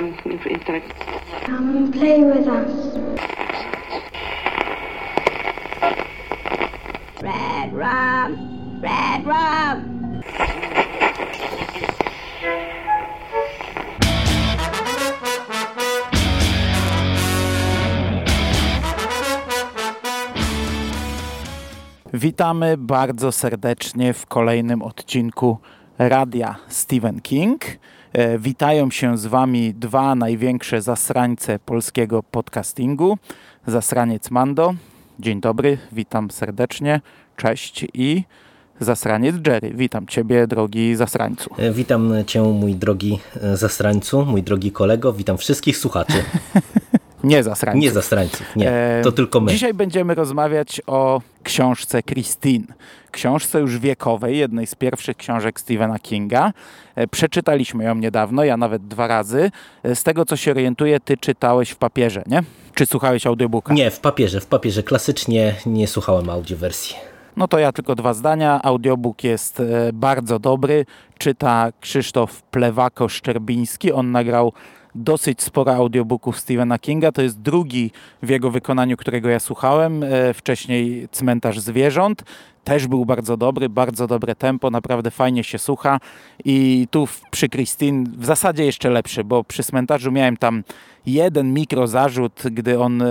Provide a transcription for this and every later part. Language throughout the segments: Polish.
um, intellect. Come and play with us. Red rum! Red rum! Witamy bardzo serdecznie w kolejnym odcinku Radia Stephen King. E, witają się z Wami dwa największe zasrańce polskiego podcastingu. Zasraniec Mando. Dzień dobry, witam serdecznie. Cześć i zasraniec Jerry. Witam Ciebie, drogi zasrańcu. E, Witam Cię, mój drogi e, zasrańcu, mój drogi kolego. Witam wszystkich słuchaczy. Nie zasrańców. Nie zasrańców, nie. To tylko my. Dzisiaj będziemy rozmawiać o książce Christine. Książce już wiekowej, jednej z pierwszych książek Stephena Kinga. E, Przeczytaliśmy ją niedawno, ja nawet dwa razy. E, Z tego, co się orientuję, ty czytałeś w papierze, nie? Czy słuchałeś audiobooka? Nie, w papierze, w papierze. Klasycznie nie słuchałem audiowersji. No to ja tylko dwa zdania. Audiobook jest e, bardzo dobry. Czyta Krzysztof Plewako-Szczerbiński. On nagrał dosyć sporo audiobooków Stephena Kinga. To jest drugi w jego wykonaniu, którego ja słuchałem. E, Wcześniej Cmentarz Zwierząt. Też był bardzo dobry, bardzo dobre tempo, naprawdę fajnie się słucha. I tu przy Christine w zasadzie jeszcze lepszy, bo przy Cmentarzu miałem tam jeden mikrozarzut, gdy on e,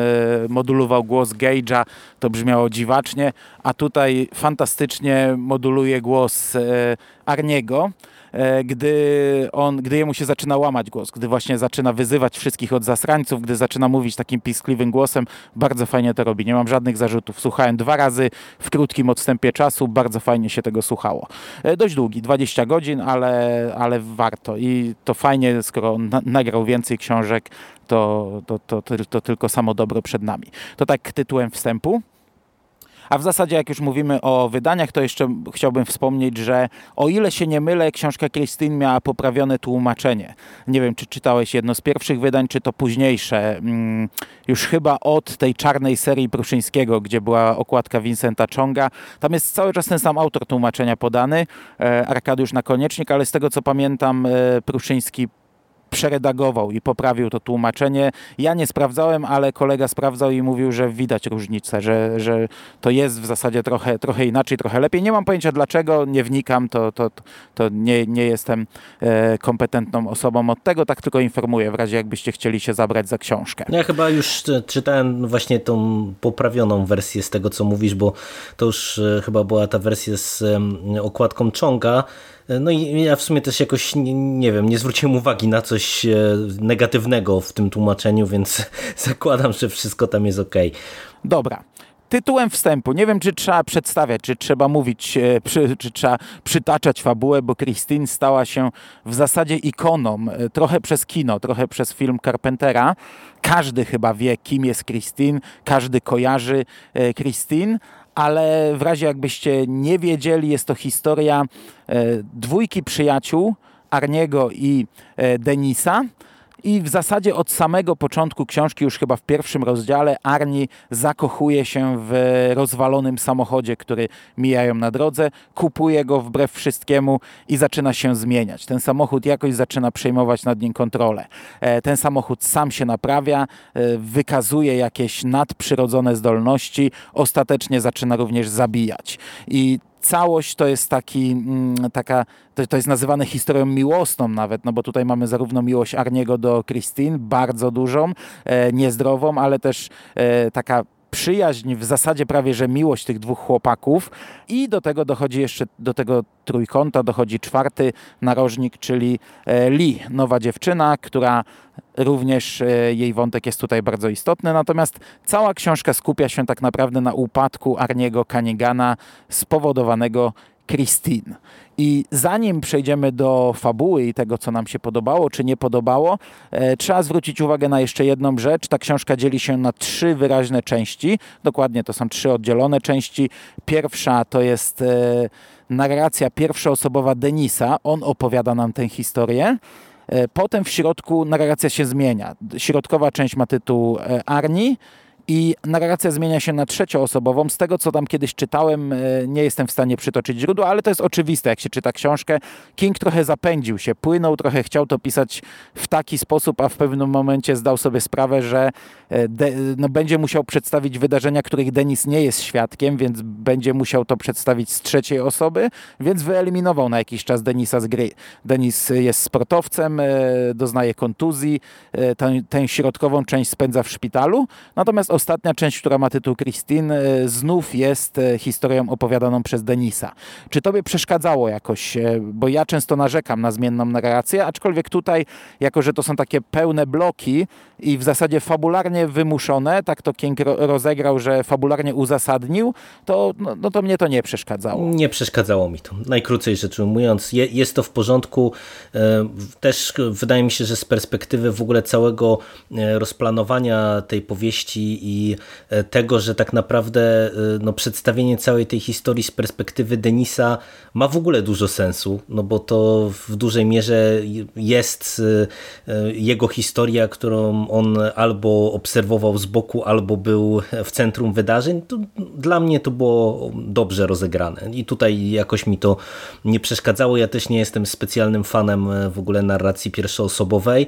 modulował głos Gage'a, to brzmiało dziwacznie, a tutaj fantastycznie moduluje głos e, Arniego, gdy, on, gdy jemu się zaczyna łamać głos, gdy właśnie zaczyna wyzywać wszystkich od zasrańców, gdy zaczyna mówić takim piskliwym głosem, bardzo fajnie to robi. Nie mam żadnych zarzutów. Słuchałem dwa razy w krótkim odstępie czasu, bardzo fajnie się tego słuchało. E, Dość długi, 20 godzin, ale, ale warto i to fajnie, skoro na, nagrał więcej książek, to, to, to, to, to tylko samo dobro przed nami. To tak tytułem wstępu. A w zasadzie, jak już mówimy o wydaniach, to jeszcze chciałbym wspomnieć, że o ile się nie mylę, książka Christine miała poprawione tłumaczenie. Nie wiem, czy czytałeś jedno z pierwszych wydań, czy to późniejsze. Mm, Już chyba od tej czarnej serii Pruszyńskiego, gdzie była okładka Vincenta Chonga. Tam jest cały czas ten sam autor tłumaczenia podany, e, Arkadiusz Nakoniecznik, ale z tego co pamiętam, e, Pruszyński przeredagował i poprawił to tłumaczenie. Ja nie sprawdzałem, ale kolega sprawdzał i mówił, że widać różnicę, że, że to jest w zasadzie trochę, trochę inaczej, trochę lepiej. Nie mam pojęcia dlaczego, nie wnikam, to, to, to nie, nie jestem e, kompetentną osobą od tego, tak tylko informuję, w razie jakbyście chcieli się zabrać za książkę. Ja chyba już czytałem właśnie tą poprawioną wersję z tego, co mówisz, bo to już e, chyba była ta wersja z okładką Chonga. No i ja w sumie też jakoś, nie, nie wiem, nie zwróciłem uwagi na coś e, negatywnego w tym tłumaczeniu, więc zakładam, że wszystko tam jest ok. Dobra. Tytułem wstępu. Nie wiem, czy trzeba przedstawiać, czy trzeba mówić, e, czy trzeba przytaczać fabułę, bo Christine stała się w zasadzie ikoną, e, trochę przez kino, trochę przez film Carpentera. Każdy chyba wie, kim jest Christine, każdy kojarzy Christine, ale w razie jakbyście nie wiedzieli, jest to historia e, dwójki przyjaciół, Arniego i e, Denisa. I w zasadzie od samego początku książki, już chyba w pierwszym rozdziale, Arni zakochuje się w rozwalonym samochodzie, który mijają na drodze, kupuje go wbrew wszystkiemu i zaczyna się zmieniać. Ten samochód jakoś zaczyna przejmować nad nim kontrolę. E, Ten samochód sam się naprawia, e, wykazuje jakieś nadprzyrodzone zdolności, ostatecznie zaczyna również zabijać. I całość to jest taki, mm, taka, to, to jest nazywane historią miłosną nawet, no bo tutaj mamy zarówno miłość Arniego do Christine, bardzo dużą, e, niezdrową, ale też e, taka przyjaźń, w zasadzie prawie, że miłość tych dwóch chłopaków. I do tego dochodzi jeszcze, do tego trójkąta dochodzi czwarty narożnik, czyli e, Lee, nowa dziewczyna, która również e, jej wątek jest tutaj bardzo istotny, natomiast cała książka skupia się tak naprawdę na upadku Arniego Kanigana spowodowanego Christine. I zanim przejdziemy do fabuły i tego, co nam się podobało, czy nie podobało, e, trzeba zwrócić uwagę na jeszcze jedną rzecz. Ta książka dzieli się na trzy wyraźne części. Dokładnie to są trzy oddzielone części. Pierwsza to jest e, narracja pierwszoosobowa Denisa. On opowiada nam tę historię. E, Potem w środku narracja się zmienia. Środkowa część ma tytuł e, Arni i narracja zmienia się na trzecioosobową. Z tego, co tam kiedyś czytałem, nie jestem w stanie przytoczyć źródła, ale to jest oczywiste, jak się czyta książkę. King trochę zapędził się, płynął, trochę chciał to pisać w taki sposób, a w pewnym momencie zdał sobie sprawę, że de, no, będzie musiał przedstawić wydarzenia, których Denis nie jest świadkiem, więc będzie musiał to przedstawić z trzeciej osoby, więc wyeliminował na jakiś czas Denisa z gry. Denis jest sportowcem, doznaje kontuzji, tę, tę środkową część spędza w szpitalu, natomiast ostatnia część, która ma tytuł Christine, znów jest historią opowiadaną przez Denisa. Czy tobie przeszkadzało jakoś, bo ja często narzekam na zmienną narrację, aczkolwiek tutaj, jako że to są takie pełne bloki i w zasadzie fabularnie wymuszone, tak to King rozegrał, że fabularnie uzasadnił, to, no, no to mnie to nie przeszkadzało. Nie przeszkadzało mi to. Najkrócej rzecz ujmując, je, jest to w porządku. Też wydaje mi się, że z perspektywy w ogóle całego e, rozplanowania tej powieści i e, tego, że tak naprawdę e, no, przedstawienie całej tej historii z perspektywy Denisa ma w ogóle dużo sensu, no bo to w dużej mierze jest jego historia, którą on albo obserwował z boku, albo był w centrum wydarzeń. To dla mnie to było dobrze rozegrane i tutaj jakoś mi to nie przeszkadzało. Ja też nie jestem specjalnym fanem w ogóle narracji pierwszoosobowej,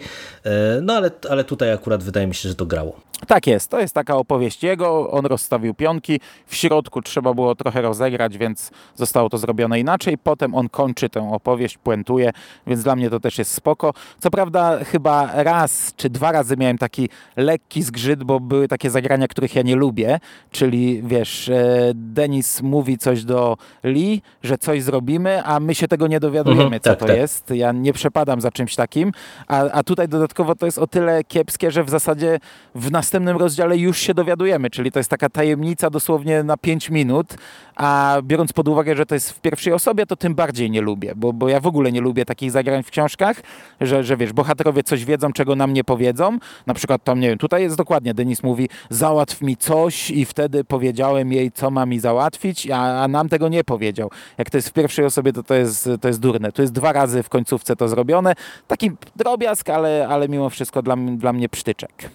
no ale, ale tutaj akurat wydaje mi się, że to grało. Tak jest, to jest taka opowieść jego, on rozstawił pionki, w środku trzeba było trochę rozegrać, więc zostało to zrobione inaczej, potem on kończy tę opowieść, puentuje, więc dla mnie to też jest spoko. Co prawda chyba raz czy dwa razy miałem taki lekki zgrzyt, bo były takie zagrania, których ja nie lubię, czyli wiesz, e, Denis mówi coś do Lee, że coś zrobimy, a my się tego nie dowiadujemy, mhm, co tak, to tak. jest. Ja nie przepadam za czymś takim, a, a tutaj dodatkowo to jest o tyle kiepskie, że w zasadzie w nas następnym rozdziale już się dowiadujemy, czyli to jest taka tajemnica dosłownie na 5 minut, a biorąc pod uwagę, że to jest w pierwszej osobie, to tym bardziej nie lubię, bo, bo ja w ogóle nie lubię takich zagrań w książkach, że, że wiesz, bohaterowie coś wiedzą, czego nam nie powiedzą. Na przykład tam, nie wiem, tutaj jest dokładnie, Denis mówi, załatw mi coś i wtedy powiedziałem jej, co ma mi załatwić, a, a nam tego nie powiedział. Jak to jest w pierwszej osobie, to to jest, to jest durne. Tu jest dwa razy w końcówce to zrobione. Taki drobiazg, ale, ale mimo wszystko dla, dla mnie psztyczek.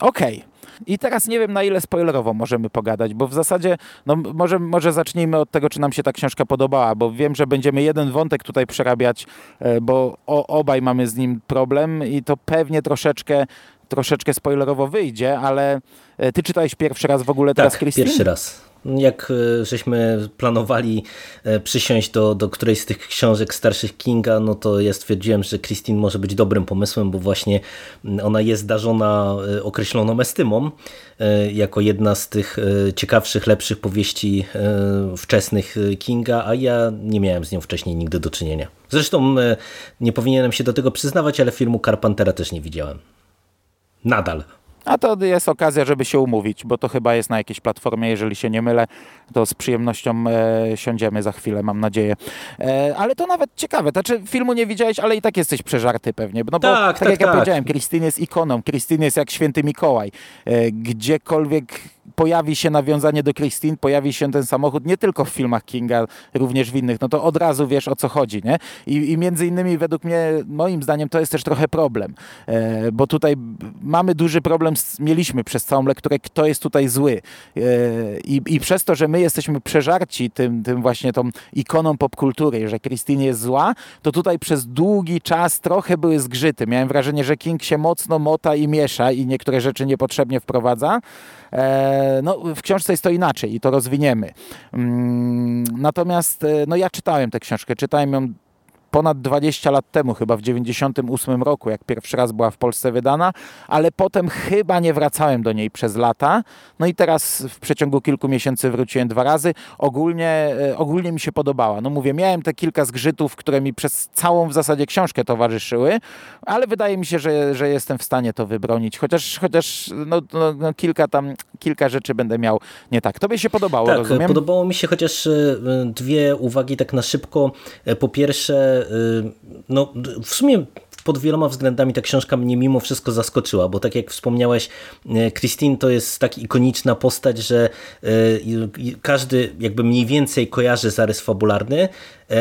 Okej. Okay. I teraz nie wiem, na ile spoilerowo możemy pogadać, bo w zasadzie, no może, może zacznijmy od tego, czy nam się ta książka podobała, bo wiem, że będziemy jeden wątek tutaj przerabiać, e, bo o, obaj mamy z nim problem i to pewnie troszeczkę troszeczkę spoilerowo wyjdzie, ale e, ty czytałeś pierwszy raz w ogóle teraz, tak, Christine? pierwszy raz. Jak e, żeśmy planowali e, przysiąść do, do którejś z tych książek starszych Kinga, no to ja stwierdziłem, że Christine może być dobrym pomysłem, bo właśnie ona jest darzona określoną estymą jako jedna z tych ciekawszych, lepszych powieści wczesnych Kinga, a ja nie miałem z nią wcześniej nigdy do czynienia. Zresztą nie powinienem się do tego przyznawać, ale filmu Carpentera też nie widziałem. Nadal. A to jest okazja, żeby się umówić, bo to chyba jest na jakiejś platformie, jeżeli się nie mylę, to z przyjemnością e, siądziemy za chwilę, mam nadzieję. E, ale to nawet ciekawe, znaczy filmu nie widziałeś, ale i tak jesteś przeżarty pewnie, no bo tak, tak, tak jak tak. ja powiedziałem, Christine jest ikoną, Christine jest jak święty Mikołaj. E, gdziekolwiek pojawi się nawiązanie do Christine, pojawi się ten samochód nie tylko w filmach Kinga, również w innych, no to od razu wiesz o co chodzi, nie? I, i między innymi według mnie, moim zdaniem to jest też trochę problem, e, bo tutaj mamy duży problem, z, mieliśmy przez całą lekturę, kto jest tutaj zły e, i, i przez to, że my jesteśmy przeżarci tym, tym właśnie tą ikoną popkultury, że Christine jest zła, to tutaj przez długi czas trochę były zgrzyty. Miałem wrażenie, że King się mocno mota i miesza i niektóre rzeczy niepotrzebnie wprowadza, no, w książce jest to inaczej i to rozwiniemy. Mm, natomiast e, no, ja czytałem tę książkę, czytałem ją ponad 20 lat temu, chyba w 98 roku, jak pierwszy raz była w Polsce wydana, ale potem chyba nie wracałem do niej przez lata. No i teraz w przeciągu kilku miesięcy wróciłem dwa razy. Ogólnie, e, ogólnie mi się podobała. No mówię, miałem te kilka zgrzytów, które mi przez całą w zasadzie książkę towarzyszyły, ale wydaje mi się, że, że jestem w stanie to wybronić. Chociaż, chociaż no, no, no kilka tam, kilka rzeczy będę miał nie tak. Tobie się podobało, tak, rozumiem? podobało mi się chociaż e, dwie uwagi tak na szybko. E, po pierwsze, Y, no w sumie pod wieloma względami ta książka mnie mimo wszystko zaskoczyła, bo tak jak wspomniałeś, Christine to jest tak ikoniczna postać, że każdy jakby mniej więcej kojarzy zarys fabularny,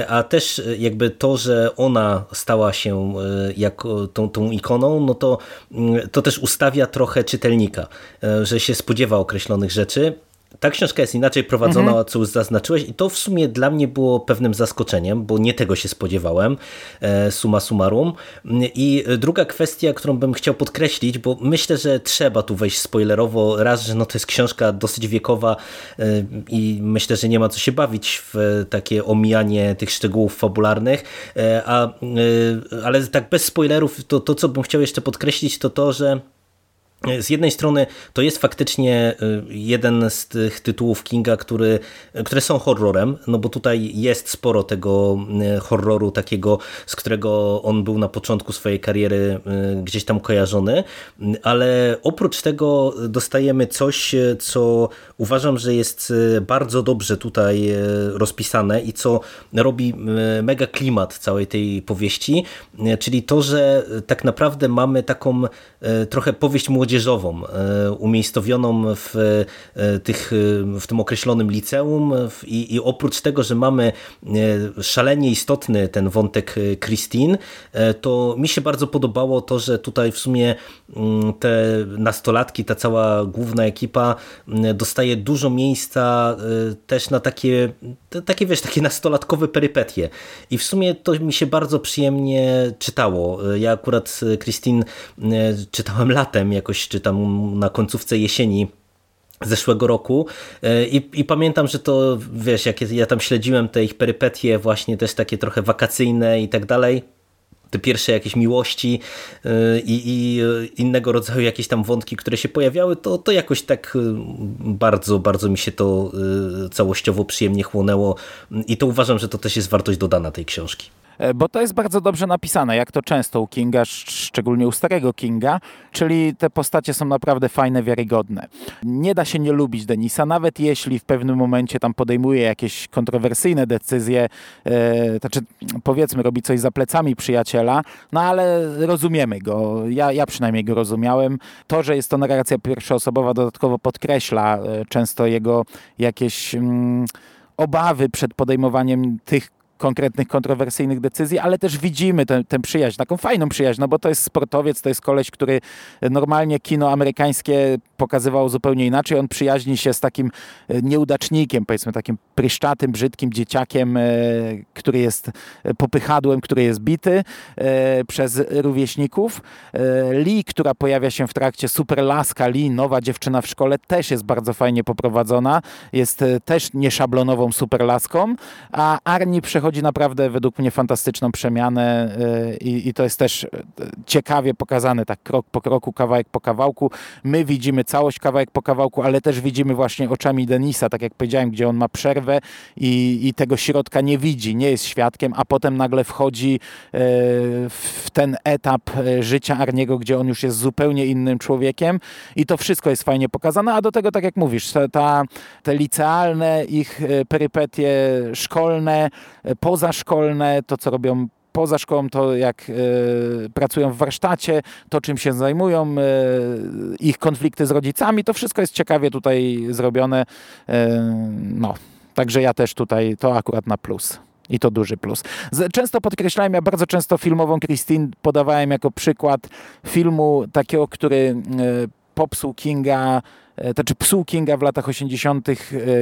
a też jakby to, że ona stała się jako tą, tą ikoną, no to, to też ustawia trochę czytelnika, że się spodziewa określonych rzeczy ta książka jest inaczej prowadzona, mhm. co już zaznaczyłeś i to w sumie dla mnie było pewnym zaskoczeniem, bo nie tego się spodziewałem, e, suma summarum. I druga kwestia, którą bym chciał podkreślić, bo myślę, że trzeba tu wejść spoilerowo, raz, że no to jest książka dosyć wiekowa e, i myślę, że nie ma co się bawić w takie omijanie tych szczegółów fabularnych, e, a, ale tak bez spoilerów, to, to co bym chciał jeszcze podkreślić, to to, że z jednej strony to jest faktycznie y, jeden z tych tytułów Kinga, który, które są horrorem, no bo tutaj jest sporo tego horroru takiego, z którego on był na początku swojej kariery gdzieś tam kojarzony, ale oprócz tego dostajemy coś, co uważam, że jest bardzo dobrze tutaj rozpisane i co robi mega klimat całej tej powieści, czyli to, że tak naprawdę mamy taką trochę powieść młodzieżową młodzieżową, e, umiejscowioną w, e, tych, e, w tym określonym liceum I, i oprócz tego, że mamy szalenie istotny ten wątek Christine, to mi się bardzo podobało to, że tutaj w sumie mm, te nastolatki, ta cała główna ekipa mm, dostaje dużo miejsca też na takie, takie wiesz, takie nastolatkowe perypetie. I w sumie to mi się bardzo przyjemnie czytało. Ja akurat Christine czytałem latem jakoś czy tam na końcówce jesieni zeszłego roku. E, I, i, pamiętam, że to wiesz, jak ja tam śledziłem te ich perypetie właśnie też takie trochę wakacyjne i tak dalej, te pierwsze jakieś miłości e, i, i, innego rodzaju jakieś tam wątki, które się pojawiały, to, to jakoś tak e, bardzo, bardzo mi się to całościowo przyjemnie chłonęło. I to uważam, że to też jest wartość dodana tej książki. E, bo to jest bardzo dobrze napisane, jak to często u Kinga, szczególnie u starego Kinga, czyli te postacie są naprawdę fajne, wiarygodne. Nie da się nie lubić Denisa, nawet jeśli w pewnym momencie tam podejmuje jakieś kontrowersyjne decyzje, e, znaczy powiedzmy robi coś za plecami przyjaciela, no ale rozumiemy go, ja, ja przynajmniej go rozumiałem. To, że jest to narracja pierwszoosobowa dodatkowo podkreśla e, często jego jakieś mm, obawy przed podejmowaniem tych konkretnych, kontrowersyjnych decyzji, ale też widzimy tę, tę przyjaźń, taką fajną przyjaźń, no bo to jest sportowiec, to jest koleś, który normalnie kino amerykańskie pokazywał zupełnie inaczej. On przyjaźni się z takim e, nieudacznikiem, powiedzmy takim pryszczatym, brzydkim dzieciakiem, e, który jest popychadłem, który jest bity e, przez rówieśników. Lee, która pojawia się w trakcie Super Laska Lee, nowa dziewczyna w szkole, też jest bardzo fajnie poprowadzona. Jest też nieszablonową superlaską, a Arnie przechodzi przechodzi naprawdę według mnie fantastyczną przemianę e, i, i, to jest też e, ciekawie pokazane, tak krok po kroku, kawałek po kawałku. My widzimy całość kawałek po kawałku, ale też widzimy właśnie oczami Denisa, tak jak powiedziałem, gdzie on ma przerwę i, i tego środka nie widzi, nie jest świadkiem, a potem nagle wchodzi e, w ten etap życia Arniego, gdzie on już jest zupełnie innym człowiekiem i to wszystko jest fajnie pokazane, a do tego, tak jak mówisz, ta, ta te licealne ich perypetie szkolne, pozaszkolne, to co robią poza szkołą, to jak y, pracują w warsztacie, to czym się zajmują, y, ich konflikty z rodzicami, to wszystko jest ciekawie tutaj zrobione. Y, no, także ja też tutaj to akurat na plus. I to duży plus. Często podkreślałem, ja bardzo często filmową Christine podawałem jako przykład filmu takiego, który popsuł Kinga E, to czy psuł Kinga w latach 80.,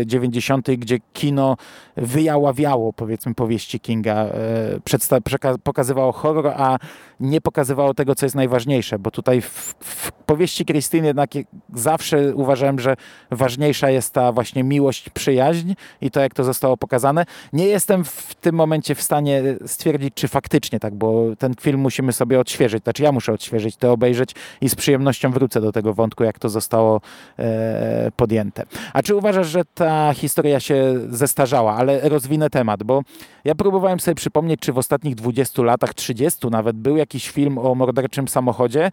90., e, gdzie kino wyjaławiało, powiedzmy, powieści Kinga, e, pokazywało horror, a nie pokazywało tego, co jest najważniejsze, bo tutaj w, w powieści Krystyny jednak zawsze uważałem, że ważniejsza jest ta właśnie miłość, przyjaźń i to, jak to zostało pokazane. Nie jestem w tym momencie w stanie stwierdzić, czy faktycznie tak, bo ten film musimy sobie odświeżyć, znaczy ja muszę odświeżyć, to obejrzeć i z przyjemnością wrócę do tego wątku, jak to zostało E, podjęte. A czy uważasz, że ta historia się zestarzała? Ale rozwinę temat, bo ja próbowałem sobie przypomnieć, czy w ostatnich 20 latach, 30 nawet, był jakiś film o morderczym samochodzie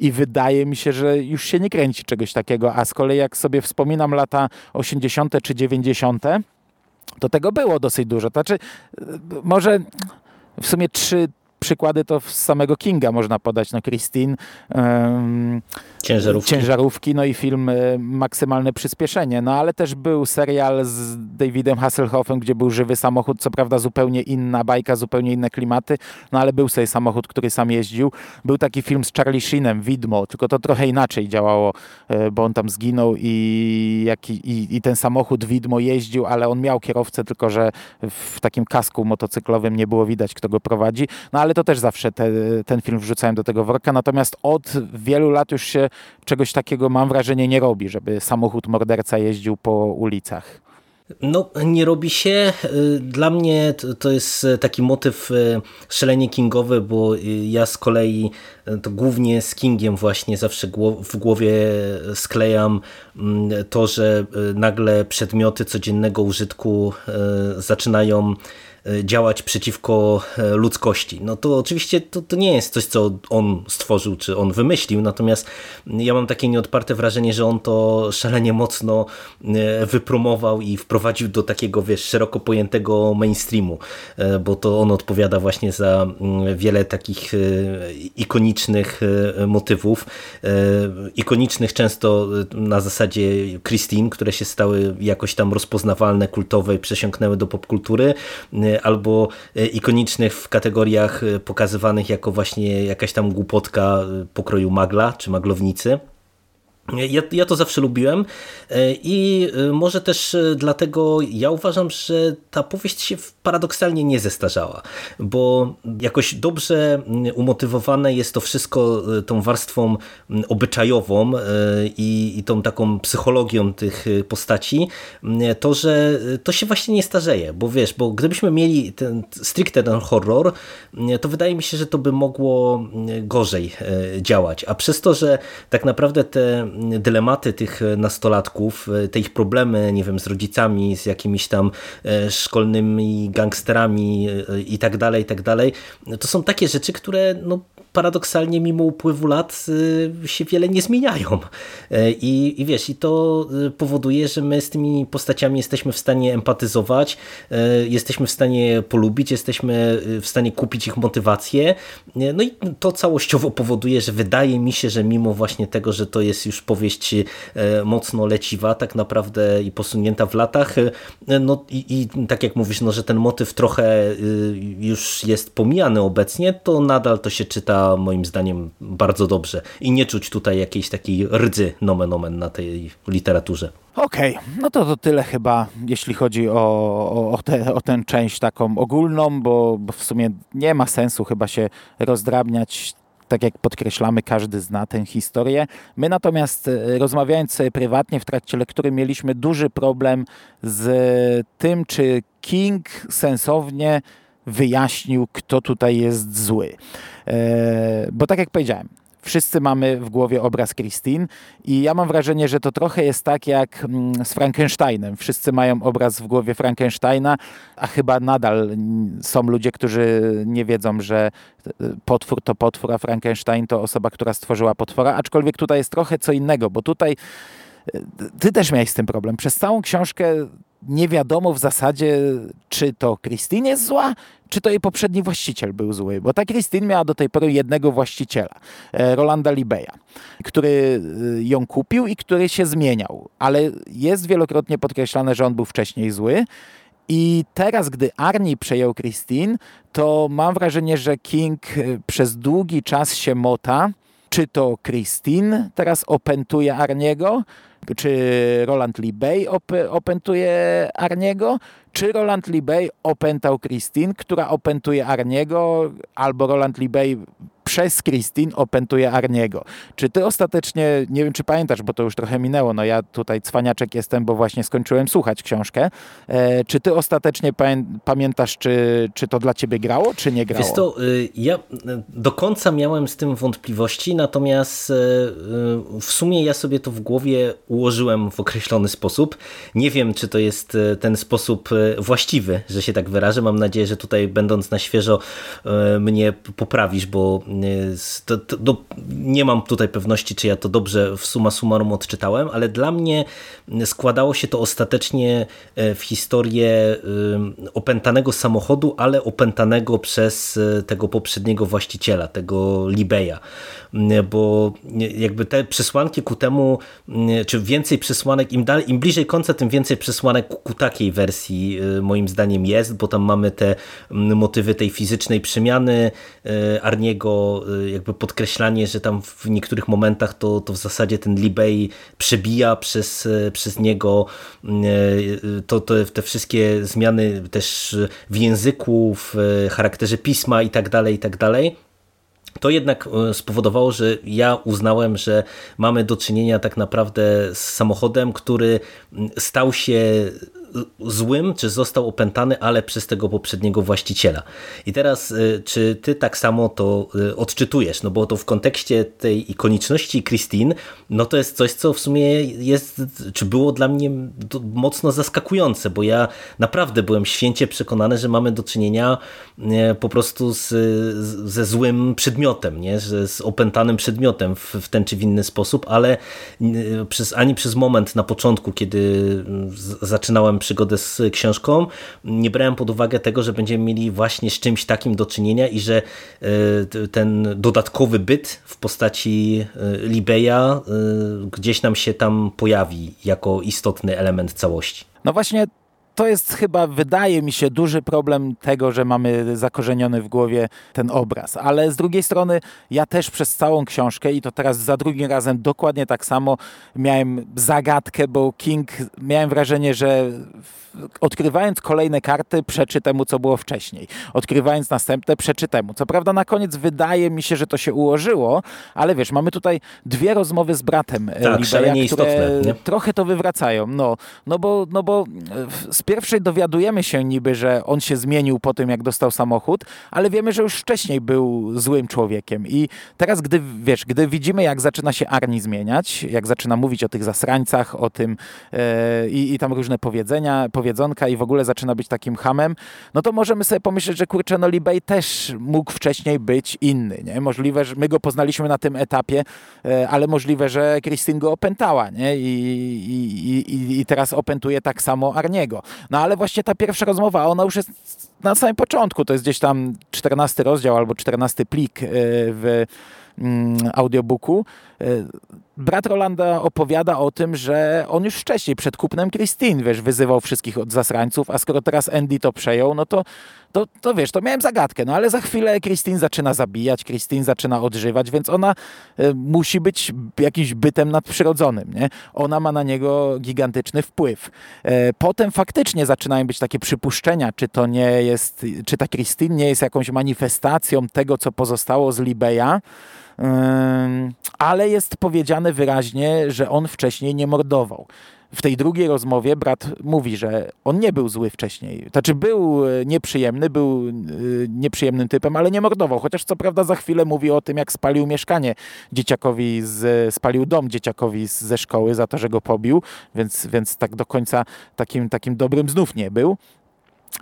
i wydaje mi się, że już się nie kręci czegoś takiego, a z kolei jak sobie wspominam lata 80. czy 90., to tego było dosyć dużo. Znaczy, może w sumie trzy przykłady to z samego Kinga można podać. No Christine, um, ciężarówki. ciężarówki, no i film e, Maksymalne Przyspieszenie. No ale też był serial z Davidem Hasselhoffem, gdzie był żywy samochód, co prawda zupełnie inna bajka, zupełnie inne klimaty, no ale był sobie samochód, który sam jeździł. Był taki film z Charlie Sheenem, Widmo, tylko to trochę inaczej działało, e, bo on tam zginął i, jak, i, i ten samochód Widmo jeździł, ale on miał kierowcę, tylko że w takim kasku motocyklowym nie było widać, kto go prowadzi. No ale to też zawsze te, ten film wrzucałem do tego worka. Natomiast od wielu lat już się czegoś takiego, mam wrażenie, nie robi, żeby samochód morderca jeździł po ulicach. No, nie robi się. Dla mnie to jest taki motyw e, szalenie kingowy, bo ja z kolei to głównie z Kingiem właśnie zawsze w głowie sklejam mm, to, że nagle przedmioty codziennego użytku zaczynają działać przeciwko e, ludzkości. No to oczywiście to, to nie jest coś, co on stworzył, czy on wymyślił, natomiast ja mam takie nieodparte wrażenie, że on to szalenie mocno e, wypromował i wprowadził do takiego, wiesz, szeroko pojętego mainstreamu, bo to on odpowiada właśnie za mm, wiele takich ikonicznych motywów, ikonicznych często na zasadzie Christine, które się stały jakoś tam rozpoznawalne, kultowe i przesiąknęły do popkultury, albo e, ikonicznych w kategoriach e, pokazywanych jako właśnie jakaś tam głupotka e, pokroju magla czy maglownicy. Ja, ja to zawsze lubiłem e, i e, może też e, dlatego ja uważam, że ta powieść się paradoksalnie nie zestarzała, bo jakoś dobrze umotywowane jest to wszystko tą warstwą obyczajową i, i tą taką psychologią tych postaci, to, że to się właśnie nie starzeje, bo wiesz, bo gdybyśmy mieli ten, stricte ten horror, to wydaje mi się, że to by mogło gorzej działać, a przez to, że tak naprawdę te dylematy tych nastolatków, te ich problemy, nie wiem, z rodzicami, z jakimiś tam e, szkolnymi gangsterami e, i tak dalej, i tak dalej, to są takie rzeczy, które no, paradoksalnie mimo upływu lat y, się wiele nie zmieniają. E, I, I wiesz, i to y, powoduje, że my z tymi postaciami jesteśmy w stanie empatyzować, e, jesteśmy w stanie polubić, jesteśmy y, w stanie kupić ich motywację. E, no i to całościowo powoduje, że wydaje mi się, że mimo właśnie tego, że to jest już powieść mocno leciwa tak naprawdę i posunięta w latach, no i, i tak jak mówisz, no, że ten motyw trochę już jest pomijany obecnie, to nadal to się czyta moim zdaniem bardzo dobrze i nie czuć tutaj jakiejś takiej rdzy nomen omen na tej literaturze. Okej, okay, no to to tyle chyba, jeśli chodzi o, o, o, te, o tę część taką ogólną, bo, bo w sumie nie ma sensu chyba się rozdrabniać tak jak podkreślamy, każdy zna tę historię. My natomiast e, rozmawiając sobie prywatnie w trakcie lektury mieliśmy duży problem z tym, czy King sensownie wyjaśnił, kto tutaj jest zły. E, bo tak jak powiedziałem, wszyscy mamy w głowie obraz Christine i ja mam wrażenie, że to trochę jest tak jak mm, z Frankensteinem. Wszyscy mają obraz w głowie Frankensteina, a chyba nadal są ludzie, którzy nie wiedzą, że e, potwór to potwór, a Frankenstein to osoba, która stworzyła potwora, aczkolwiek tutaj jest trochę co innego, bo tutaj e, ty też miałeś z tym problem. Przez całą książkę nie wiadomo w zasadzie, czy to Christine jest zła, czy to jej poprzedni właściciel był zły. Bo ta Christine miała do tej pory jednego właściciela, e, Rolanda Libeya, który e, ją kupił i który się zmieniał. Ale jest wielokrotnie podkreślane, że on był wcześniej zły. I teraz, gdy Arnie przejął Christine, to mam wrażenie, że King e, przez długi czas się mota, czy to Christine teraz opętuje Arniego, czy Roland Lee Bay op opętuje Arniego, czy Roland Lee Bay opętał Christine, która opętuje Arniego, albo Roland Lee Bay przez Christine opętuje Arniego. Czy ty ostatecznie, nie wiem czy pamiętasz, bo to już trochę minęło, no ja tutaj cwaniaczek jestem, bo właśnie skończyłem słuchać książkę. E, czy ty ostatecznie pamiętasz, czy, czy to dla ciebie grało, czy nie grało? Wiesz to, y, ja do końca miałem z tym wątpliwości, natomiast y, y, w sumie ja sobie to w głowie ułożyłem w określony sposób. Nie wiem, czy to jest ten sposób właściwy, że się tak wyrażę. Mam nadzieję, że tutaj będąc na świeżo mnie poprawisz, bo to, to, to, nie mam tutaj pewności, czy ja to dobrze w suma summarum odczytałem, ale dla mnie składało się to ostatecznie w historię opętanego samochodu, ale opętanego przez tego poprzedniego właściciela, tego Libeja, bo jakby te przesłanki ku temu, czy więcej przesłanek, im, dalej, im bliżej końca, tym więcej przesłanek ku takiej wersji moim zdaniem jest, bo tam mamy te motywy tej fizycznej przemiany Arniego, e, jakby podkreślanie, że tam w niektórych momentach to, to w zasadzie ten Libej przebija przez, e, przez niego to, to te wszystkie zmiany też w języku, w charakterze pisma i tak dalej, i tak dalej. To jednak spowodowało, że ja uznałem, że mamy do czynienia tak naprawdę z samochodem, który stał się złym, czy został opętany, ale przez tego poprzedniego właściciela. I teraz, y, czy ty tak samo to y, odczytujesz? No bo to w kontekście tej ikoniczności Christine, no to jest coś, co w sumie jest, czy było dla mnie mocno zaskakujące, bo ja naprawdę byłem święcie przekonany, że mamy do czynienia y, po prostu z, ze złym przedmiotem, nie? Z opętanym przedmiotem w, w ten czy w inny sposób, ale przez, ani przez moment na początku, kiedy zaczynałem przygodę z książką, nie brałem pod uwagę tego, że będziemy mieli właśnie z czymś takim do czynienia i że e, ten dodatkowy byt w postaci e, Libeja e, gdzieś nam się tam pojawi jako istotny element całości. No właśnie to jest chyba, wydaje mi się, duży problem tego, że mamy zakorzeniony w głowie ten obraz. Ale z drugiej strony, ja też przez całą książkę i to teraz za drugim razem dokładnie tak samo miałem zagadkę, bo King, miałem wrażenie, że odkrywając kolejne karty, przeczy temu, co było wcześniej. Odkrywając następne, przeczy temu. Co prawda na koniec wydaje mi się, że to się ułożyło, ale wiesz, mamy tutaj dwie rozmowy z bratem tak, Libeja, które nie? trochę to wywracają. No, no, bo, no bo z pierwszej dowiadujemy się niby, że on się zmienił po tym, jak dostał samochód, ale wiemy, że już wcześniej był złym człowiekiem. I teraz, gdy wiesz, gdy widzimy, jak zaczyna się Arni zmieniać, jak zaczyna mówić o tych zasrańcach, o tym e, i, tam różne powiedzenia, powiedzonka i w ogóle zaczyna być takim hamem, no to możemy sobie pomyśleć, że kurczę, no Libej też mógł wcześniej być inny, nie? Możliwe, że my go poznaliśmy na tym etapie, e, ale możliwe, że Christine go opętała, nie? I, i, i, i teraz opętuje tak samo Arniego. No ale właśnie ta pierwsza rozmowa, ona już jest na samym początku, to jest gdzieś tam 14 rozdział albo 14 plik e, w mm, audiobooku. E, brat Rolanda opowiada o tym, że on już wcześniej, przed kupnem Christine, wiesz, wyzywał wszystkich od zasrańców, a skoro teraz Andy to przejął, no to, to, to wiesz, to miałem zagadkę, no ale za chwilę Christine zaczyna zabijać, Christine zaczyna odżywać, więc ona y, musi być jakimś bytem nadprzyrodzonym, nie? Ona ma na niego gigantyczny wpływ. Y, potem faktycznie zaczynają być takie przypuszczenia, czy to nie jest, czy ta Christine nie jest jakąś manifestacją tego, co pozostało z Libeja, ale jest powiedziane wyraźnie, że on wcześniej nie mordował. W tej drugiej rozmowie brat mówi, że on nie był zły wcześniej. Znaczy był e, nieprzyjemny, był e, nieprzyjemnym typem, ale nie mordował. Chociaż co prawda za chwilę mówi o tym, jak spalił mieszkanie dzieciakowi, z, spalił dom dzieciakowi ze szkoły za to, że go pobił, więc, więc tak do końca takim, takim dobrym znów nie był.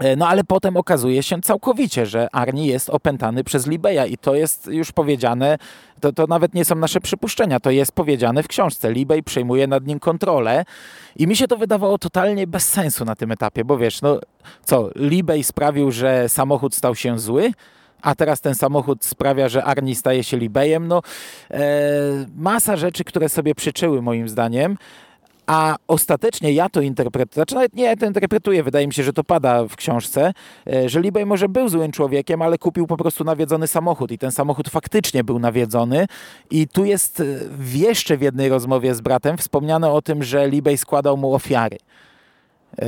E, no ale potem okazuje się całkowicie, że Arni jest opętany przez Libeja i to jest już powiedziane, to, to nawet nie są nasze przypuszczenia, to jest powiedziane w książce. Libej przejmuje nad nim kontrolę i mi się to wydawało totalnie bez sensu na tym etapie, bo wiesz, no co, Libej sprawił, że samochód stał się zły, a teraz ten samochód sprawia, że Arni staje się Libejem. No, e, masa rzeczy, które sobie przyczyły moim zdaniem. A ostatecznie ja to interpretuję, znaczy nawet nie ja to interpretuję, wydaje mi się, że to pada w książce, e, że Libej może był złym człowiekiem, ale kupił po prostu nawiedzony samochód i ten samochód faktycznie był nawiedzony i tu jest e, jeszcze w jednej rozmowie z bratem wspomniane o tym, że Libej składał mu ofiary. E,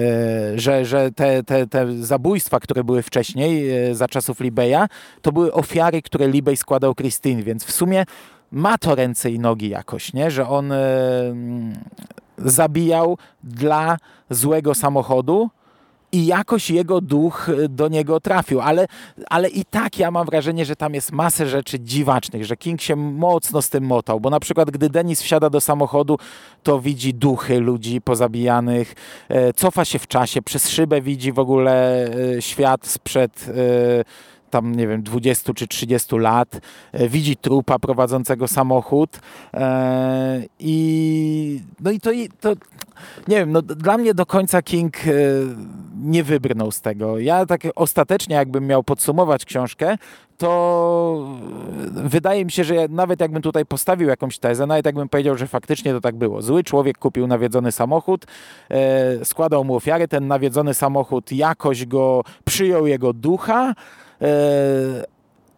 że, że te, te, te zabójstwa, które były wcześniej, za czasów Libeja, to były ofiary, które Libej składał Christine, więc w sumie ma to ręce i nogi jakoś, nie? że on zabijał dla złego samochodu i jakoś jego duch y, do niego trafił, ale, ale i tak ja mam wrażenie, że tam jest masę rzeczy dziwacznych, że King się mocno z tym motał, bo na przykład gdy Denis wsiada do samochodu, to widzi duchy ludzi pozabijanych, e, cofa się w czasie, przez szybę widzi w ogóle e, świat sprzed e, tam, nie wiem, 20 czy 30 lat, widzi trupa prowadzącego samochód i no i to, to nie wiem, no dla mnie do końca King nie wybrnął z tego. Ja tak ostatecznie, jakbym miał podsumować książkę, to wydaje mi się, że nawet jakbym tutaj postawił jakąś tezę, nawet jakbym powiedział, że faktycznie to tak było. Zły człowiek kupił nawiedzony samochód, e, składał mu ofiary, ten nawiedzony samochód jakoś go przyjął jego ducha, e,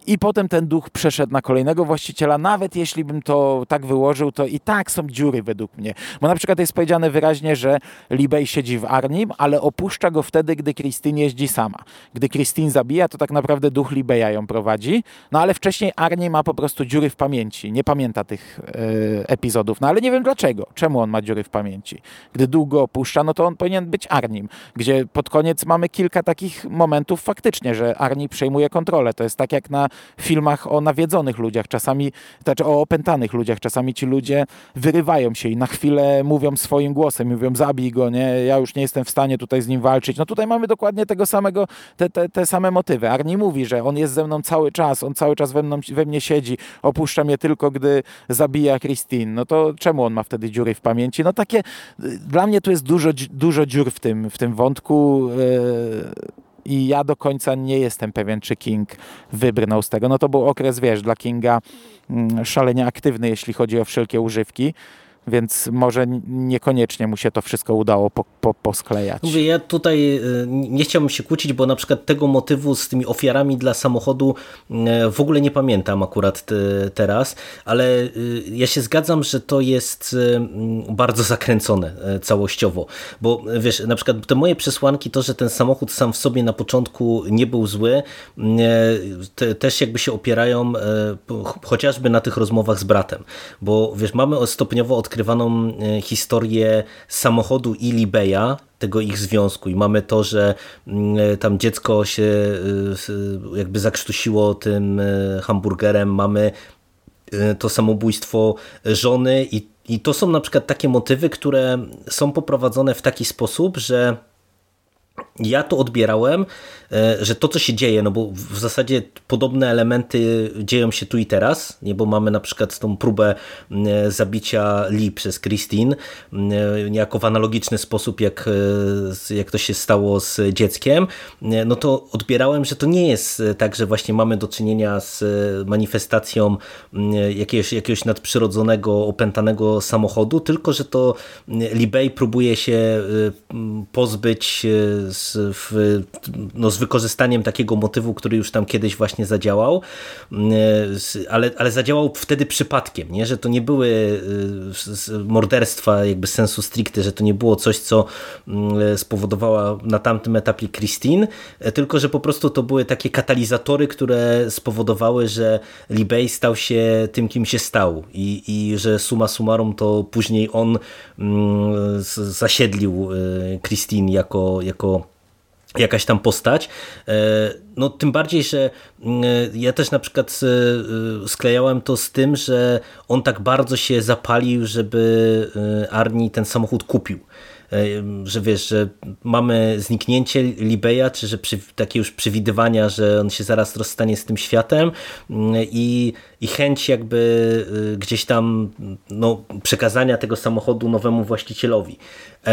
i potem ten duch przeszedł na kolejnego właściciela. Nawet jeśli bym to tak wyłożył, to i tak są dziury według mnie. Bo na przykład jest powiedziane wyraźnie, że Libej siedzi w Arnim, ale opuszcza go wtedy, gdy Christine jeździ sama. Gdy Christine zabija, to tak naprawdę duch Libeja ją prowadzi. No ale wcześniej Arnim ma po prostu dziury w pamięci. Nie pamięta tych e, epizodów. No ale nie wiem dlaczego. Czemu on ma dziury w pamięci? Gdy duch go opuszcza, no to on powinien być Arnim. Gdzie pod koniec mamy kilka takich momentów faktycznie, że Arni przejmuje kontrolę. To jest tak jak na filmach o nawiedzonych ludziach, czasami, znaczy o opętanych ludziach, czasami ci ludzie wyrywają się i na chwilę mówią swoim głosem, mówią zabij go, nie, ja już nie jestem w stanie tutaj z nim walczyć. No tutaj mamy dokładnie tego samego, te, te, te same motywy. Arni mówi, że on jest ze mną cały czas, on cały czas we, mną, we mnie siedzi, opuszcza mnie tylko, gdy zabija Christine. No to czemu on ma wtedy dziury w pamięci? No takie, dla mnie tu jest dużo, dużo dziur w tym, w tym wątku. Yy i ja do końca nie jestem pewien, czy King wybrnął z tego. No to był okres, wiesz, dla Kinga mm, szalenie aktywny, jeśli chodzi o wszelkie używki więc może niekoniecznie mu się to wszystko udało po, po, posklejać. Mówię, ja tutaj y, nie chciałbym się kłócić, bo na przykład tego motywu z tymi ofiarami dla samochodu y, w ogóle nie pamiętam akurat teraz, ale y, ja się zgadzam, że to jest bardzo zakręcone całościowo, bo wiesz, na przykład te moje przesłanki, to, że ten samochód sam w sobie na początku nie był zły, te, też jakby się opierają chociażby na tych rozmowach z bratem, bo wiesz, mamy stopniowo od odkrywaną e, historię samochodu i tego ich związku. I mamy to, że mm, e, tam dziecko się e, jakby zakrztusiło tym hamburgerem, mamy to samobójstwo żony i, i to są na przykład takie motywy, które są poprowadzone w taki sposób, że ja to odbierałem, e, że to, co się dzieje, no bo w zasadzie podobne elementy dzieją się tu i teraz, nie, bo mamy na przykład tą próbę e, zabicia Lee przez Christine, e, niejako w analogiczny sposób, jak, jak to się stało z dzieckiem, no to odbierałem, że to nie jest tak, że właśnie mamy do czynienia z manifestacją jakiegoś, jakiegoś nadprzyrodzonego, opętanego samochodu, tylko, że to Bay próbuje się pozbyć z, w, no, z wykorzystaniem takiego motywu, który już tam kiedyś właśnie zadziałał, e, ale, ale zadziałał wtedy przypadkiem, nie? że to nie były e, morderstwa jakby sensu stricte, że to nie było coś, co mm, spowodowała na tamtym etapie Christine, e, tylko że po prostu to były takie katalizatory, które spowodowały, że Libej stał się tym, kim się stał i, i że suma summarum to później on mm, zasiedlił Christine jako, jako jakaś tam postać. E, no tym bardziej, że mm, ja też na przykład e, sklejałem to z tym, że on tak bardzo się zapalił, żeby e, Arni ten samochód kupił że wiesz, że mamy zniknięcie Libeja, czy że przy, takie już przewidywania, że on się zaraz rozstanie z tym światem mm, i, i chęć jakby gdzieś tam no, przekazania tego samochodu nowemu właścicielowi.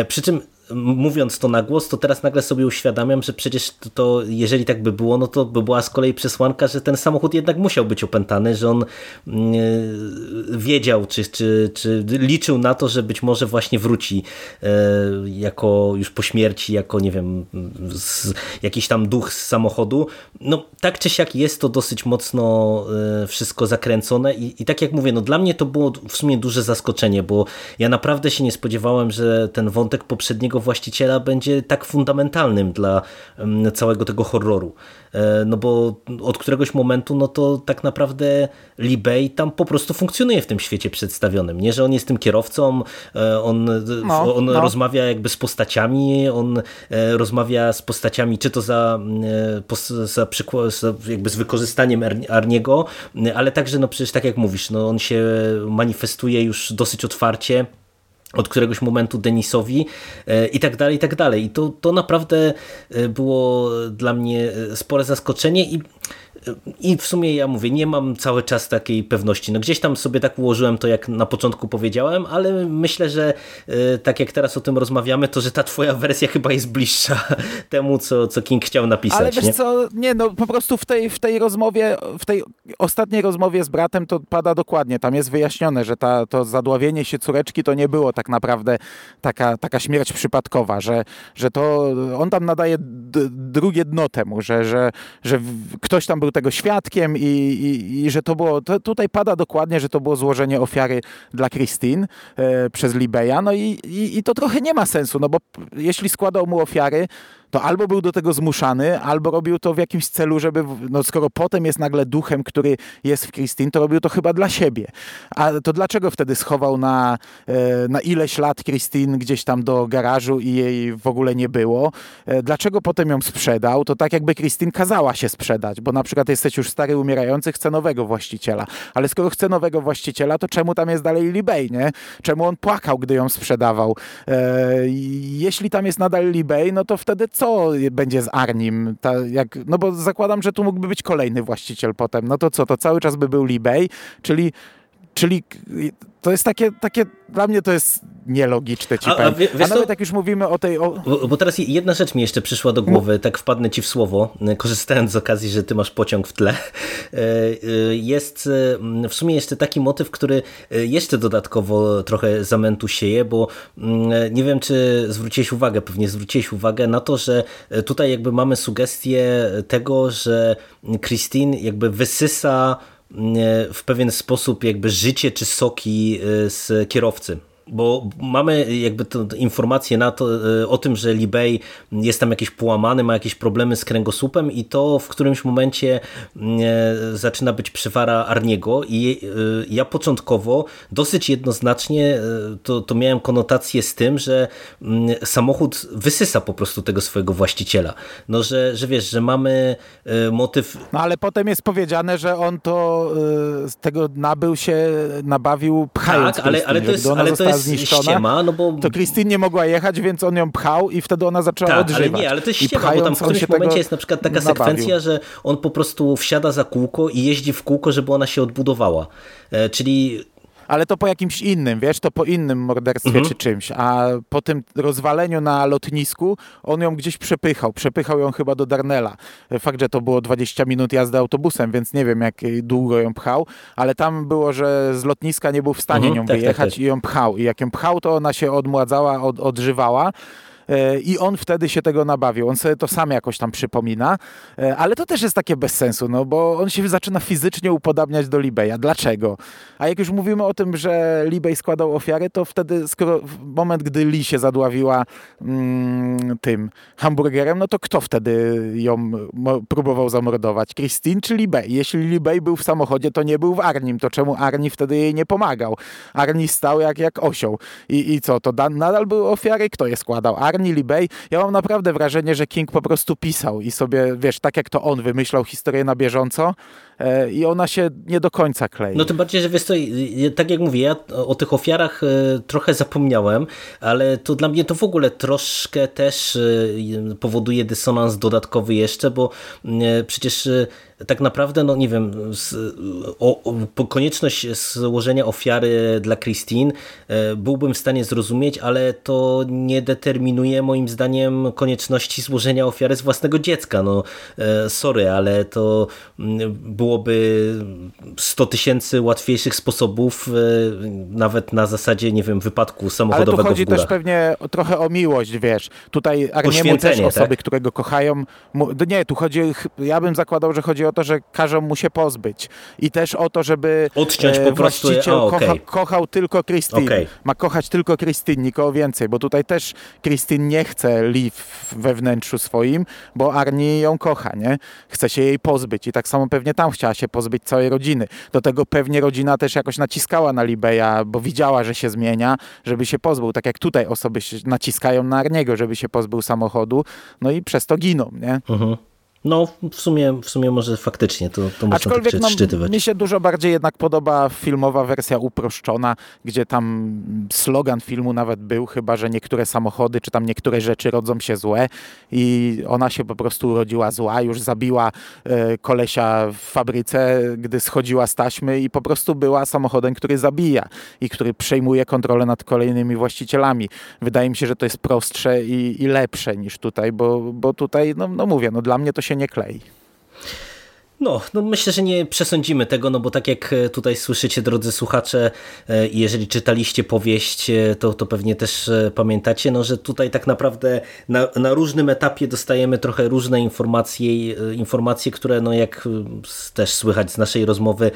Przy czym mówiąc to na głos, to teraz nagle sobie uświadamiam, że przecież to, to, jeżeli tak by było, no to by była z kolei przesłanka, że ten samochód jednak musiał być opętany, że on mm, wiedział, czy, czy, czy liczył na to, że być może właśnie wróci e, jako już po śmierci, jako nie wiem, z, jakiś tam duch z samochodu. No tak czy siak jest to dosyć mocno e, wszystko zakręcone i, i tak jak mówię, no dla mnie to było w sumie duże zaskoczenie, bo ja naprawdę się nie spodziewałem, że ten wątek poprzedniego właściciela będzie tak fundamentalnym dla całego tego horroru. E, no bo od któregoś momentu no to tak naprawdę Lee Bay tam po prostu funkcjonuje w tym świecie przedstawionym. Nie, że on jest tym kierowcą, e, on, no, on no. rozmawia jakby z postaciami, on e, rozmawia z postaciami czy to za, za przykład, jakby z wykorzystaniem Arniego, ale także no przecież tak jak mówisz, no on się manifestuje już dosyć otwarcie od któregoś momentu Denisowi e, i tak dalej, i tak dalej. I to, to naprawdę e, było dla mnie e, spore zaskoczenie i i w sumie ja mówię, nie mam cały czas takiej pewności. No gdzieś tam sobie tak ułożyłem to, jak na początku powiedziałem, ale myślę, że tak jak teraz o tym rozmawiamy, to że ta twoja wersja chyba jest bliższa temu, co, co King chciał napisać. Ale wiesz nie? co, nie no, po prostu w tej, w tej rozmowie, w tej ostatniej rozmowie z bratem to pada dokładnie, tam jest wyjaśnione, że ta, to zadławienie się córeczki to nie było tak naprawdę taka, taka śmierć przypadkowa, że, że to on tam nadaje drugie dno temu, że, że, że ktoś tam był tego świadkiem i, i, i że to było, to, tutaj pada dokładnie, że to było złożenie ofiary dla Christine e, przez Libeja, no i, i, i to trochę nie ma sensu, no bo jeśli składał mu ofiary, to albo był do tego zmuszany, albo robił to w jakimś celu, żeby, no skoro potem jest nagle duchem, który jest w Christine, to robił to chyba dla siebie. A to dlaczego wtedy schował na, e, na ileś lat Christine gdzieś tam do garażu i jej w ogóle nie było? E, dlaczego potem ją sprzedał? To tak jakby Christine kazała się sprzedać, bo na przykład jesteś już stary, umierający, chce nowego właściciela. Ale skoro chce nowego właściciela, to czemu tam jest dalej Libej, nie? Czemu on płakał, gdy ją sprzedawał? E, jeśli tam jest nadal Libej, no to wtedy co będzie z Arnim? Ta, jak, no bo zakładam, że tu mógłby być kolejny właściciel potem. No to co, to cały czas by był Libej, czyli Czyli to jest takie, takie, dla mnie to jest nielogiczne ci a, a, wie, a nawet to, jak już mówimy o tej... O... Bo, bo, teraz jedna rzecz mi jeszcze przyszła do głowy, tak wpadnę ci w słowo, korzystając z okazji, że ty masz pociąg w tle. E, e, jest w sumie jeszcze taki motyw, który jeszcze dodatkowo trochę zamętu sieje, bo mm, nie wiem, czy zwróciłeś uwagę, pewnie zwróciłeś uwagę na to, że tutaj jakby mamy sugestię tego, że Christine jakby wysysa w pewien sposób jakby życie czy soki y, z kierowcy bo mamy jakby informację na to, e, o tym, że Libej jest tam jakiś połamany, ma jakieś problemy z kręgosłupem i to w którymś momencie e, zaczyna być przywara Arniego i e, ja początkowo dosyć jednoznacznie to, to miałem konotację z tym, że mm, samochód wysysa po prostu tego swojego właściciela. No, że, że wiesz, że mamy motyw... No ale potem jest powiedziane, że on to z tego nabył się, nabawił pchając Tak, ale, ale to jest, ale to jest zniszczona, ściema, no bo... to Christine nie mogła jechać, więc on ją pchał i wtedy ona zaczęła tak, odżywać. ale nie, ale to jest ściema, bo tam w którymś momencie jest na przykład taka nabawił. sekwencja, że on po prostu wsiada za kółko i jeździ w kółko, żeby ona się odbudowała. E, czyli ale to po jakimś innym, wiesz, to po innym morderstwie mhm. czy czymś, a po tym rozwaleniu na lotnisku on ją gdzieś przepychał, przepychał ją chyba do Darnella. Fakt, że to było 20 minut jazdy autobusem, więc nie wiem jak długo ją pchał, ale tam było, że z lotniska nie był w stanie mhm, nią tak, tak wyjechać tak, tak. i ją pchał i jak ją pchał, to ona się odmładzała, od, odżywała, i on wtedy się tego nabawił. On sobie to sam jakoś tam przypomina, e, ale to też jest takie bez sensu, no bo on się zaczyna fizycznie upodabniać do Libeja. Dlaczego? A jak już mówimy o tym, że Libej składał ofiary, to wtedy, skoro w moment, gdy Lee się zadławiła mm, tym hamburgerem, no to kto wtedy ją próbował zamordować? Christine czy Libej? Jeśli Libej był w samochodzie, to nie był w Arnim, to czemu Arni wtedy jej nie pomagał? Arni stał jak, jak osioł. I, i co, to nadal były ofiary? Kto je składał? Arni Barney Bay, ja mam naprawdę wrażenie, że King po prostu pisał i sobie, wiesz, tak jak to on wymyślał historię na bieżąco i ona się nie do końca klei. No tym bardziej, że wiesz to, tak jak mówię, ja o tych ofiarach e, trochę zapomniałem, ale to dla mnie to w ogóle troszkę też e, powoduje dysonans dodatkowy jeszcze, bo przecież tak naprawdę, no nie wiem, z, o, o, konieczność złożenia ofiary dla Christine e, byłbym w stanie zrozumieć, ale to nie determinuje moim zdaniem konieczności złożenia ofiary z własnego dziecka. No e, sorry, ale to mm, byłoby 100 tysięcy łatwiejszych sposobów, e, nawet na zasadzie, nie wiem, wypadku samochodowego Ale tu chodzi też pewnie trochę o miłość, wiesz. Tutaj Arniemu też osoby, tak? które go kochają. Nie, tu chodzi, ja bym zakładał, że chodzi o to, że każą mu się pozbyć. I też o to, żeby Odciąć po prostu, właściciel a, okay. kocha, kochał tylko Christine. Okay. Ma kochać tylko Christine, nikogo więcej, bo tutaj też Christine nie chce Liv we wnętrzu swoim, bo Arnie ją kocha, nie? Chce się jej pozbyć i tak samo pewnie tam chciała się pozbyć całej rodziny. Do tego pewnie rodzina też jakoś naciskała na Libeja, bo widziała, że się zmienia, żeby się pozbył. Tak jak tutaj osoby naciskają na Arniego, żeby się pozbył samochodu, no i przez to giną, nie? Uh mhm. -huh. No, w sumie, w sumie może faktycznie to, to można tak no, mi się dużo bardziej jednak podoba filmowa wersja uproszczona, gdzie tam slogan filmu nawet był, chyba, że niektóre samochody, czy tam niektóre rzeczy rodzą się złe i ona się po prostu urodziła zła, już zabiła e, kolesia w fabryce, gdy schodziła z taśmy i po prostu była samochodem, który zabija i który przejmuje kontrolę nad kolejnymi właścicielami. Wydaje mi się, że to jest prostsze i, i lepsze niż tutaj, bo, bo tutaj, no, no mówię, no dla mnie to się nie klei. No, no myślę, że nie przesądzimy tego, no bo tak jak e, tutaj słyszycie, drodzy słuchacze, e, jeżeli czytaliście powieść, e, to, to pewnie też pamiętacie, no, że tutaj tak naprawdę na, na różnym etapie dostajemy trochę różne informacje, informacje, które no jak też słychać z naszej rozmowy,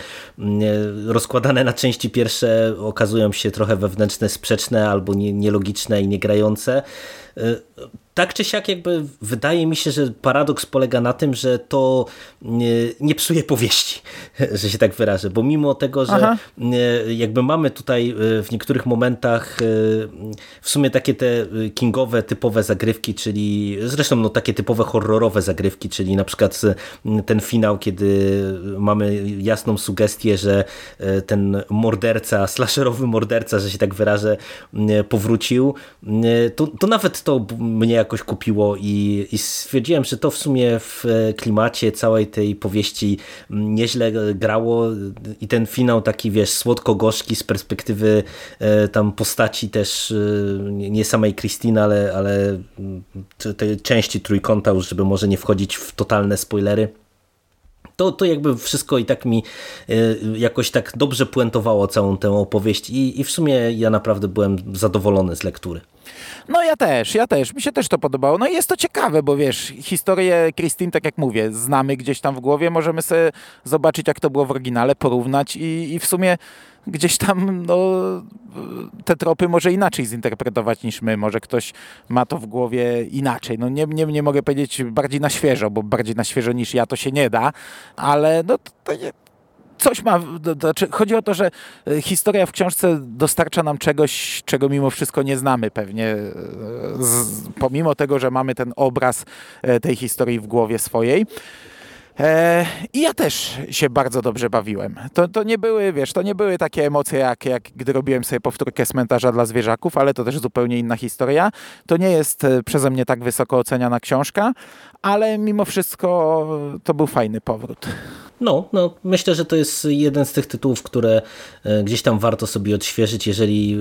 rozkładane na części pierwsze okazują się trochę wewnętrzne, sprzeczne albo nie, nielogiczne i niegrające tak czy siak jakby wydaje mi się, że paradoks polega na tym, że to nie, nie psuje powieści, że się tak wyrażę, bo mimo tego, że Aha. jakby mamy tutaj e, w niektórych momentach e, w sumie takie te kingowe typowe zagrywki, czyli zresztą no takie typowe horrorowe zagrywki, czyli na przykład ten finał, kiedy mamy jasną sugestię, że e, ten morderca, slasherowy morderca, że się tak wyrażę, powrócił, to, to nawet to mnie jakoś kupiło i, i stwierdziłem, że to w sumie w klimacie całej tej powieści nieźle grało i ten finał taki, wiesz, słodko-gorzki z perspektywy e, tam postaci też e, nie samej Christine, ale, ale tej części trójkąta już, żeby może nie wchodzić w totalne spoilery to, to jakby wszystko i tak mi e, jakoś tak dobrze puentowało całą tę opowieść i, i w sumie ja naprawdę byłem zadowolony z lektury. No ja też, ja też. Mi się też to podobało. No i jest to ciekawe, bo wiesz, historię Christine, tak jak mówię, znamy gdzieś tam w głowie, możemy sobie zobaczyć, jak to było w oryginale, porównać i, i w sumie gdzieś tam no, te tropy może inaczej zinterpretować niż my. Może ktoś ma to w głowie inaczej. No nie, nie, nie mogę powiedzieć bardziej na świeżo, bo bardziej na świeżo niż ja to się nie da, ale no to, to coś ma, znaczy chodzi o to, że e, historia w książce dostarcza nam czegoś, czego mimo wszystko nie znamy pewnie, e, z, pomimo tego, że mamy ten obraz e, tej historii w głowie swojej. E, I ja też się bardzo dobrze bawiłem. To, to nie były, wiesz, to nie były takie emocje, jak, jak gdy robiłem sobie powtórkę cmentarza dla zwierzaków, ale to też zupełnie inna historia. To nie jest przeze mnie tak wysoko oceniana książka, ale mimo wszystko to był fajny powrót. No, no, myślę, że to jest jeden z tych tytułów, które e, gdzieś tam warto sobie odświeżyć, jeżeli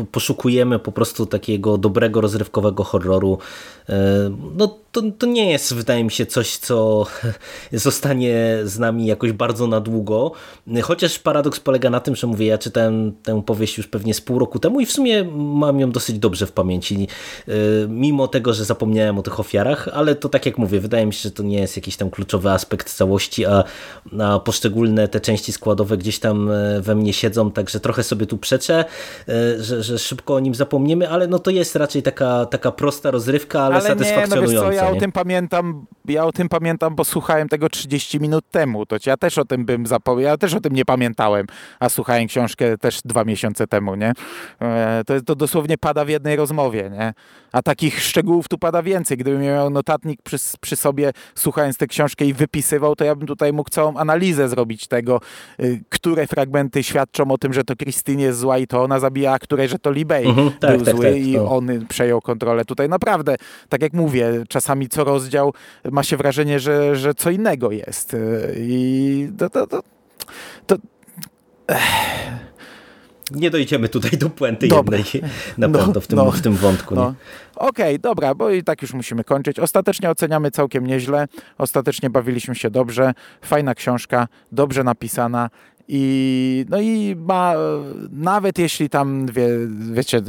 e, poszukujemy po prostu takiego dobrego, rozrywkowego horroru. E, no, to, to nie jest, wydaje mi się, coś, co zostanie z nami jakoś bardzo na długo. Chociaż paradoks polega na tym, że mówię, ja czytałem tę powieść już pewnie z pół roku temu i w sumie mam ją dosyć dobrze w pamięci. Mimo tego, że zapomniałem o tych ofiarach, ale to tak jak mówię, wydaje mi się, że to nie jest jakiś tam kluczowy aspekt całości, a a poszczególne te części składowe gdzieś tam e, we mnie siedzą, także trochę sobie tu przeczę, e, że, że szybko o nim zapomniemy, ale no to jest raczej taka, taka prosta rozrywka, ale, ale satysfakcjonująca. Nie, no wiesz co, ja nie? o tym pamiętam, ja o tym pamiętam, bo słuchałem tego 30 minut temu, to ja też o tym bym zapomniał, ja też o tym nie pamiętałem, a słuchałem książkę też dwa miesiące temu, nie? E, to, to dosłownie pada w jednej rozmowie, nie? A takich szczegółów tu pada więcej. Gdybym miał notatnik przy, przy sobie, słuchając tę książkę i wypisywał, to ja bym tutaj mógł całą analizę zrobić tego, y, które fragmenty świadczą o tym, że to Christine jest zła i to ona zabija, a które, że to Libej mhm, tak, był tak, zły tak, i on przejął kontrolę. Tutaj naprawdę, tak jak mówię, czasami co rozdział ma się wrażenie, że, że co innego jest. Y, I to, to, to, to nie dojdziemy tutaj do puenty dobra. jednej na no, pewno w tym, no, w tym wątku. No. Okej, okay, dobra, bo i tak już musimy kończyć. Ostatecznie oceniamy całkiem nieźle, ostatecznie bawiliśmy się dobrze, fajna książka, dobrze napisana i, no i ma, nawet jeśli tam, wie, wiecie,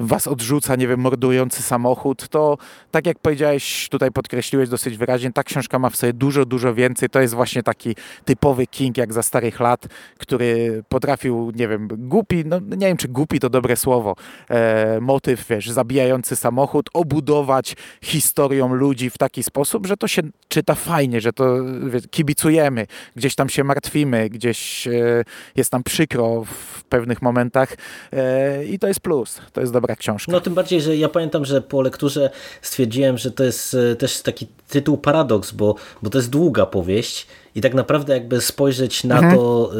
was odrzuca, nie wiem, mordujący samochód, to tak jak powiedziałeś, tutaj podkreśliłeś dosyć wyraźnie, ta książka ma w sobie dużo, dużo więcej. To jest właśnie taki typowy King, jak za starych lat, który potrafił, nie wiem, głupi, no nie wiem, czy głupi to dobre słowo, e, motyw, wiesz, zabijający samochód, obudować historią ludzi w taki sposób, że to się czyta fajnie, że to wie, kibicujemy, gdzieś tam się martwimy, gdzieś e, jest tam przykro w pewnych momentach e, i to jest plus, to jest dobra książka. No tym bardziej, że ja pamiętam, że po lekturze stwierdziłem, że to jest też taki tytuł paradoks, bo, bo to jest długa powieść i tak naprawdę jakby spojrzeć na mhm. to,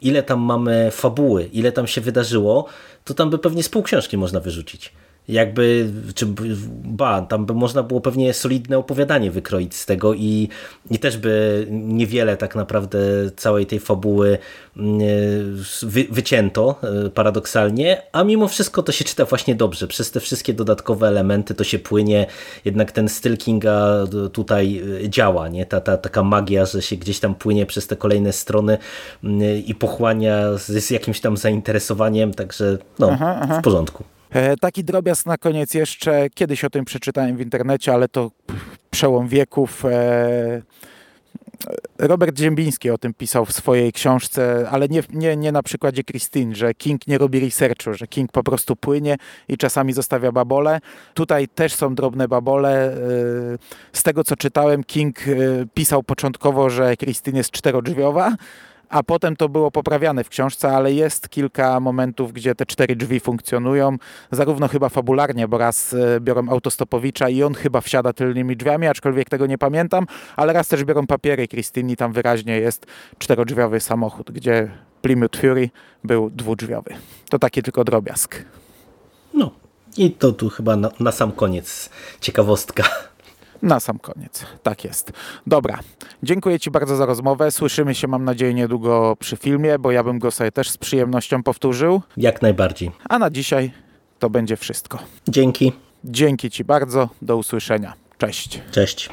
ile tam mamy fabuły, ile tam się wydarzyło, to tam by pewnie z pół książki można wyrzucić jakby, czy ba, tam by można było pewnie solidne opowiadanie wykroić z tego i, i też by niewiele tak naprawdę całej tej fabuły mm, wy, wycięto e, paradoksalnie, a mimo wszystko to się czyta właśnie dobrze. Przez te wszystkie dodatkowe elementy to się płynie, jednak ten styl Kinga tutaj e, działa, nie? Ta, ta taka magia, że się gdzieś tam płynie przez te kolejne strony mm, i pochłania z, z jakimś tam zainteresowaniem, także no, aha, aha. w porządku. E, taki drobiazg na koniec jeszcze, kiedyś o tym przeczytałem w internecie, ale to przełom wieków. E, Robert Ziembiński o tym pisał w swojej książce, ale nie, nie, nie na przykładzie Christine, że King nie robi researchu, że King po prostu płynie i czasami zostawia babole. Tutaj też są drobne babole. E, z tego co czytałem, King pisał początkowo, że Christine jest czterodrzwiowa, a potem to było poprawiane w książce, ale jest kilka momentów, gdzie te cztery drzwi funkcjonują, zarówno chyba fabularnie, bo raz e, biorą autostopowicza i on chyba wsiada tylnymi drzwiami, aczkolwiek tego nie pamiętam, ale raz też biorą papiery Krystyni, tam wyraźnie jest czterodrzwiowy samochód, gdzie Plymouth Fury był dwudrzwiowy. To taki tylko drobiazg. No i to tu chyba na, na sam koniec ciekawostka. Na sam koniec. Tak jest. Dobra. Dziękuję Ci bardzo za rozmowę. Słyszymy się, mam nadzieję, niedługo przy filmie, bo ja bym go sobie też z przyjemnością powtórzył. Jak najbardziej. A na dzisiaj to będzie wszystko. Dzięki. Dzięki Ci bardzo. Do usłyszenia. Cześć. Cześć.